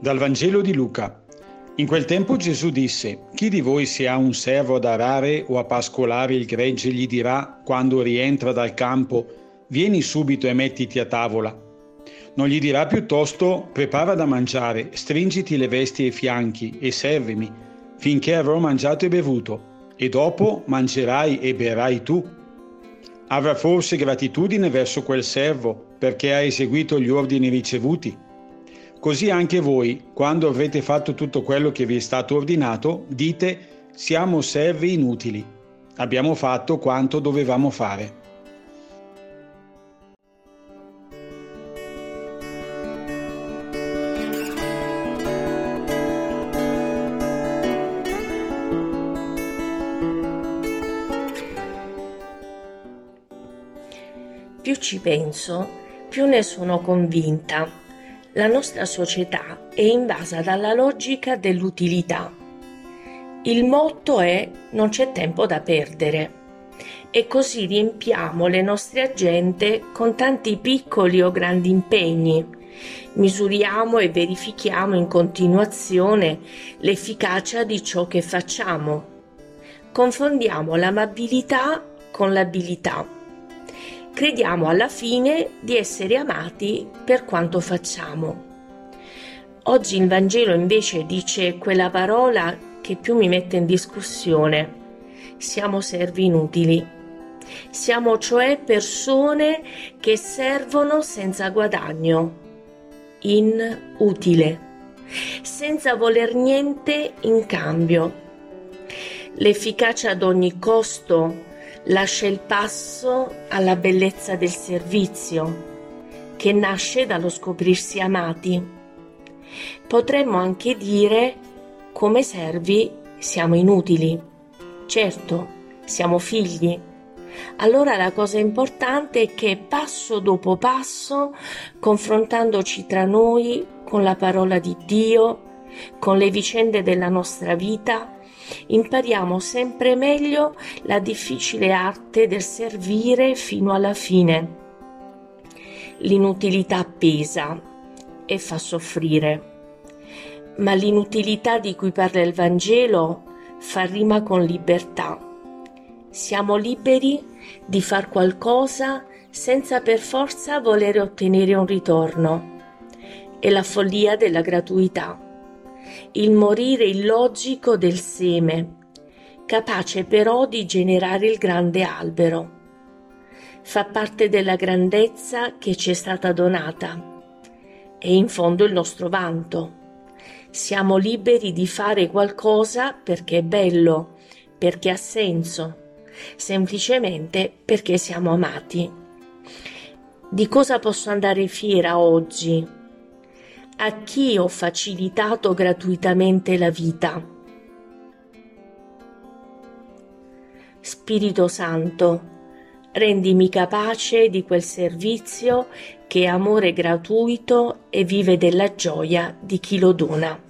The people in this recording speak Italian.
Dal Vangelo di Luca. In quel tempo Gesù disse, Chi di voi se ha un servo ad arare o a pascolare il gregge gli dirà, quando rientra dal campo, vieni subito e mettiti a tavola. Non gli dirà piuttosto, prepara da mangiare, stringiti le vesti ai fianchi e servimi, finché avrò mangiato e bevuto, e dopo mangerai e berrai tu. Avrà forse gratitudine verso quel servo perché ha eseguito gli ordini ricevuti? Così anche voi, quando avrete fatto tutto quello che vi è stato ordinato, dite siamo servi inutili. Abbiamo fatto quanto dovevamo fare. Più ci penso, più ne sono convinta la nostra società è invasa dalla logica dell'utilità. Il motto è non c'è tempo da perdere e così riempiamo le nostre agende con tanti piccoli o grandi impegni. Misuriamo e verifichiamo in continuazione l'efficacia di ciò che facciamo. Confondiamo l'amabilità con l'abilità crediamo alla fine di essere amati per quanto facciamo. Oggi il Vangelo invece dice quella parola che più mi mette in discussione. Siamo servi inutili. Siamo cioè persone che servono senza guadagno, inutile, senza voler niente in cambio. L'efficacia ad ogni costo lascia il passo alla bellezza del servizio, che nasce dallo scoprirsi amati. Potremmo anche dire, come servi siamo inutili. Certo, siamo figli. Allora la cosa importante è che passo dopo passo, confrontandoci tra noi con la parola di Dio, con le vicende della nostra vita, impariamo sempre meglio la difficile arte del servire fino alla fine. L'inutilità pesa e fa soffrire, ma l'inutilità di cui parla il Vangelo fa rima con libertà. Siamo liberi di far qualcosa senza per forza volere ottenere un ritorno. È la follia della gratuità il morire illogico del seme, capace però di generare il grande albero. Fa parte della grandezza che ci è stata donata. È in fondo il nostro vanto. Siamo liberi di fare qualcosa perché è bello, perché ha senso, semplicemente perché siamo amati. Di cosa posso andare fiera oggi? A chi ho facilitato gratuitamente la vita. Spirito Santo, rendimi capace di quel servizio che è amore gratuito e vive della gioia di chi lo dona.